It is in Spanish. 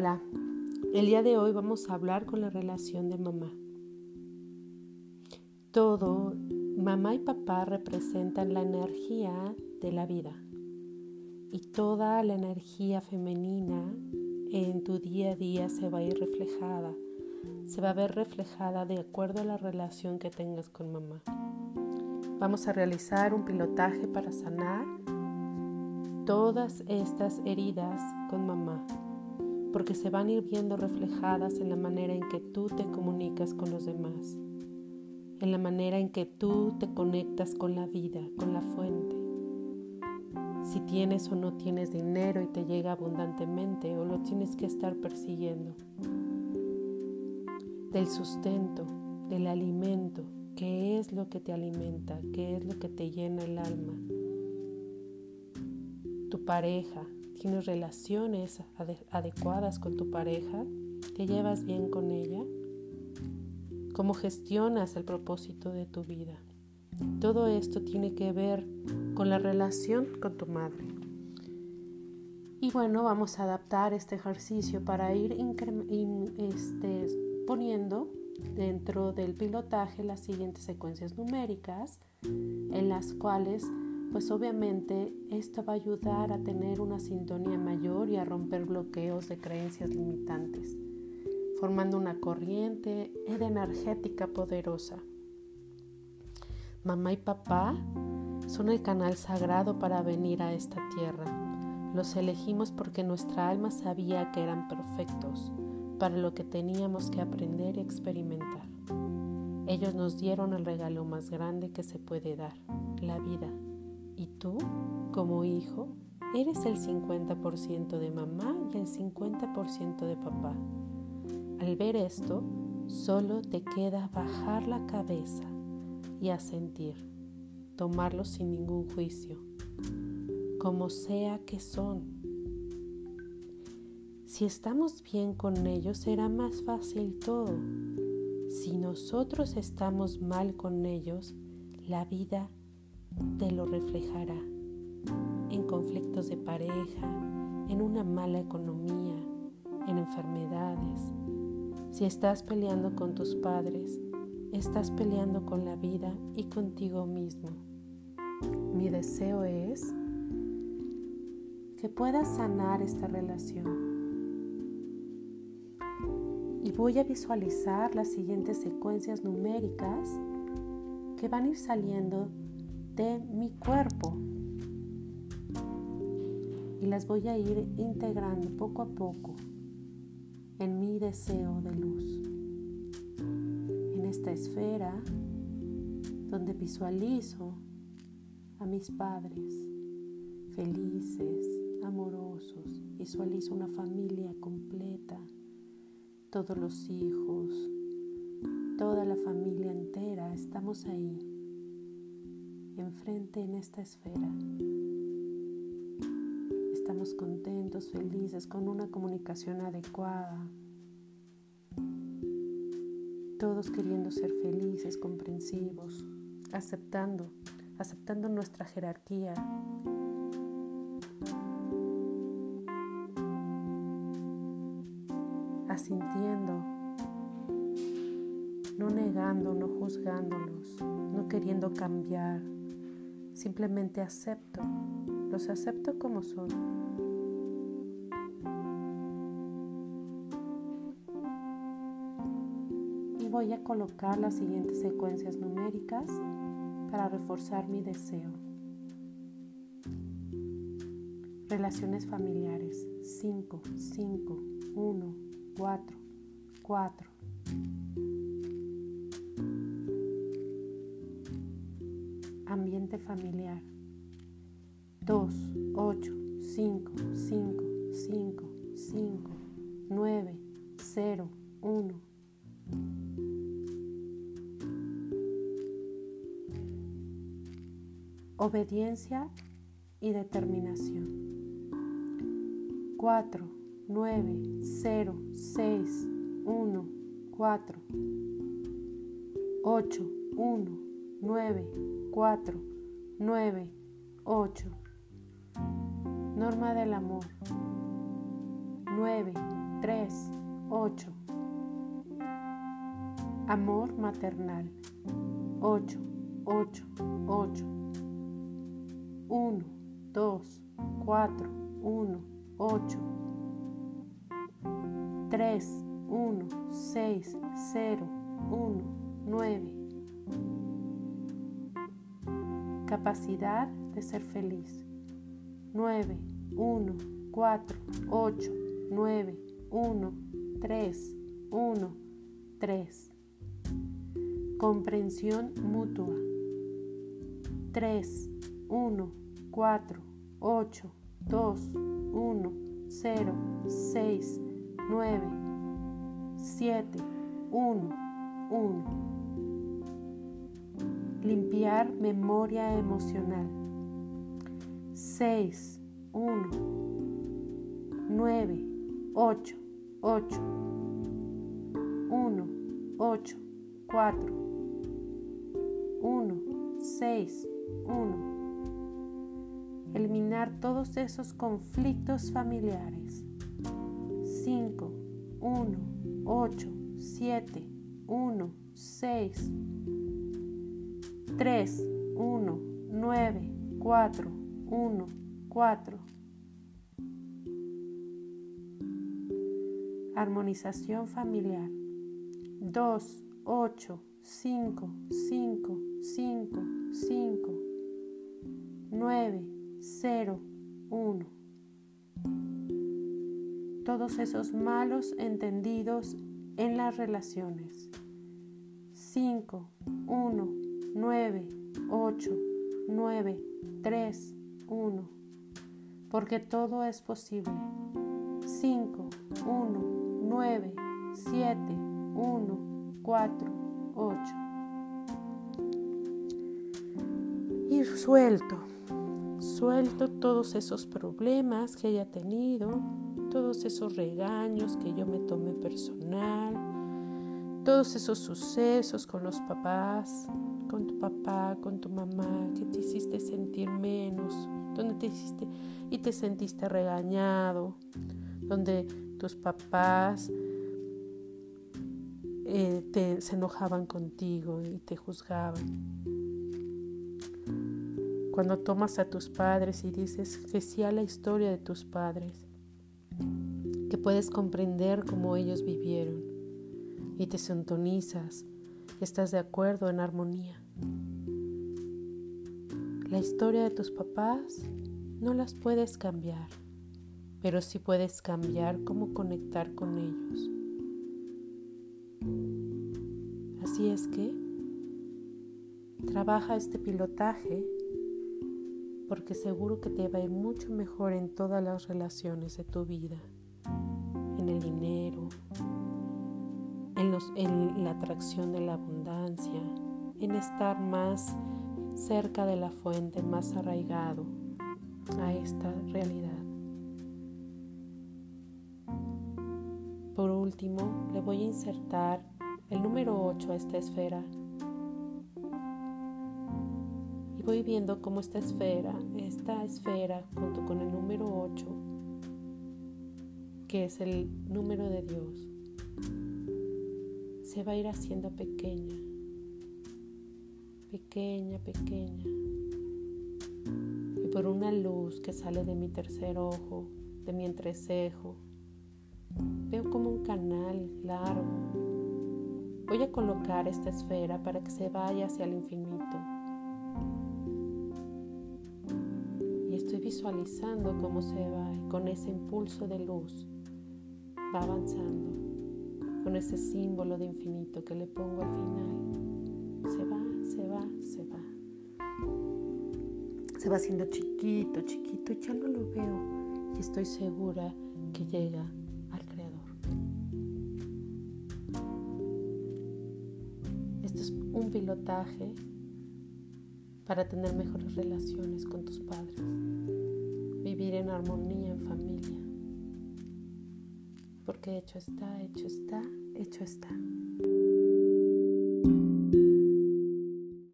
Hola, el día de hoy vamos a hablar con la relación de mamá. Todo, mamá y papá representan la energía de la vida y toda la energía femenina en tu día a día se va a ir reflejada, se va a ver reflejada de acuerdo a la relación que tengas con mamá. Vamos a realizar un pilotaje para sanar todas estas heridas con mamá porque se van a ir viendo reflejadas en la manera en que tú te comunicas con los demás, en la manera en que tú te conectas con la vida, con la fuente. Si tienes o no tienes dinero y te llega abundantemente o lo tienes que estar persiguiendo. Del sustento, del alimento, qué es lo que te alimenta, qué es lo que te llena el alma. Tu pareja, tienes relaciones adecuadas con tu pareja, te llevas bien con ella, cómo gestionas el propósito de tu vida. Todo esto tiene que ver con la relación con tu madre. Y bueno, vamos a adaptar este ejercicio para ir este, poniendo dentro del pilotaje las siguientes secuencias numéricas en las cuales pues obviamente esto va a ayudar a tener una sintonía mayor y a romper bloqueos de creencias limitantes, formando una corriente energética poderosa. Mamá y papá son el canal sagrado para venir a esta tierra. Los elegimos porque nuestra alma sabía que eran perfectos para lo que teníamos que aprender y experimentar. Ellos nos dieron el regalo más grande que se puede dar, la vida tú, como hijo, eres el 50% de mamá y el 50% de papá. Al ver esto, solo te queda bajar la cabeza y asentir, tomarlo sin ningún juicio, como sea que son. Si estamos bien con ellos será más fácil todo. Si nosotros estamos mal con ellos, la vida te lo reflejará en conflictos de pareja, en una mala economía, en enfermedades. Si estás peleando con tus padres, estás peleando con la vida y contigo mismo. Mi deseo es que puedas sanar esta relación. Y voy a visualizar las siguientes secuencias numéricas que van a ir saliendo de mi cuerpo. Y las voy a ir integrando poco a poco en mi deseo de luz. En esta esfera donde visualizo a mis padres felices, amorosos, visualizo una familia completa, todos los hijos, toda la familia entera, estamos ahí enfrente en esta esfera. Estamos contentos, felices, con una comunicación adecuada. Todos queriendo ser felices, comprensivos, aceptando, aceptando nuestra jerarquía. Asintiendo, no negando, no juzgándolos, no queriendo cambiar, Simplemente acepto, los acepto como son. Y voy a colocar las siguientes secuencias numéricas para reforzar mi deseo. Relaciones familiares 5, 5, 1, 4, 4. Ambiente familiar. 2, 8, 5, 5, 5, 5, 9, 0, 1. Obediencia y determinación. 4, 9, 0, 6, 1, 4. 8, 1, 9, 4, 9, 8. Norma del amor. 9, 3, 8. Amor maternal. 8, 8, 8. 1, 2, 4, 1, 8. 3, 1, 6, 0, 1, 9. Capacidad de ser feliz. 9, 1, 4, 8, 9, 1, 3, 1, 3. Comprensión mutua. 3, 1, 4, 8, 2, 1, 0, 6, 9, 7, 1, 1. Limpiar memoria emocional. 6, 1, 9, 8, 8, 1, 8, 4, 1, 6, 1. Eliminar todos esos conflictos familiares. 5, 1, 8, 7, 1, 6, 3, 1, 9, 4, 1, 4. Armonización familiar. 2, 8, 5, 5, 5, 5, 9, 0, 1. Todos esos malos entendidos en las relaciones. 5, 1, 9, 8, 9, 3, 1. Porque todo es posible. 5, 1, 9, 7, 1, 4, 8. Y suelto. Suelto todos esos problemas que haya tenido, todos esos regaños que yo me tomé personal, todos esos sucesos con los papás, papá, con tu mamá, que te hiciste sentir menos, donde te hiciste y te sentiste regañado, donde tus papás eh, te, se enojaban contigo y te juzgaban. Cuando tomas a tus padres y dices que sí a la historia de tus padres, que puedes comprender cómo ellos vivieron y te sintonizas, estás de acuerdo en armonía. La historia de tus papás no las puedes cambiar, pero sí puedes cambiar cómo conectar con ellos. Así es que trabaja este pilotaje porque seguro que te va a ir mucho mejor en todas las relaciones de tu vida, en el dinero, en, en la atracción de la abundancia, en estar más cerca de la fuente, más arraigado a esta realidad. Por último, le voy a insertar el número 8 a esta esfera y voy viendo cómo esta esfera, esta esfera junto con el número 8, que es el número de Dios, se va a ir haciendo pequeña, pequeña, pequeña. Y por una luz que sale de mi tercer ojo, de mi entrecejo, veo como un canal largo. Voy a colocar esta esfera para que se vaya hacia el infinito visualizando cómo se va con ese impulso de luz, va avanzando con ese símbolo de infinito que le pongo al final. Se va, se va, se va. Haciendo chiquito, chiquito ya no lo veo y estoy segura que llega al Creador. Esto es un pilotaje para tener mejores relaciones con tus padres vivir en armonía en familia. Porque hecho está, hecho está, hecho está.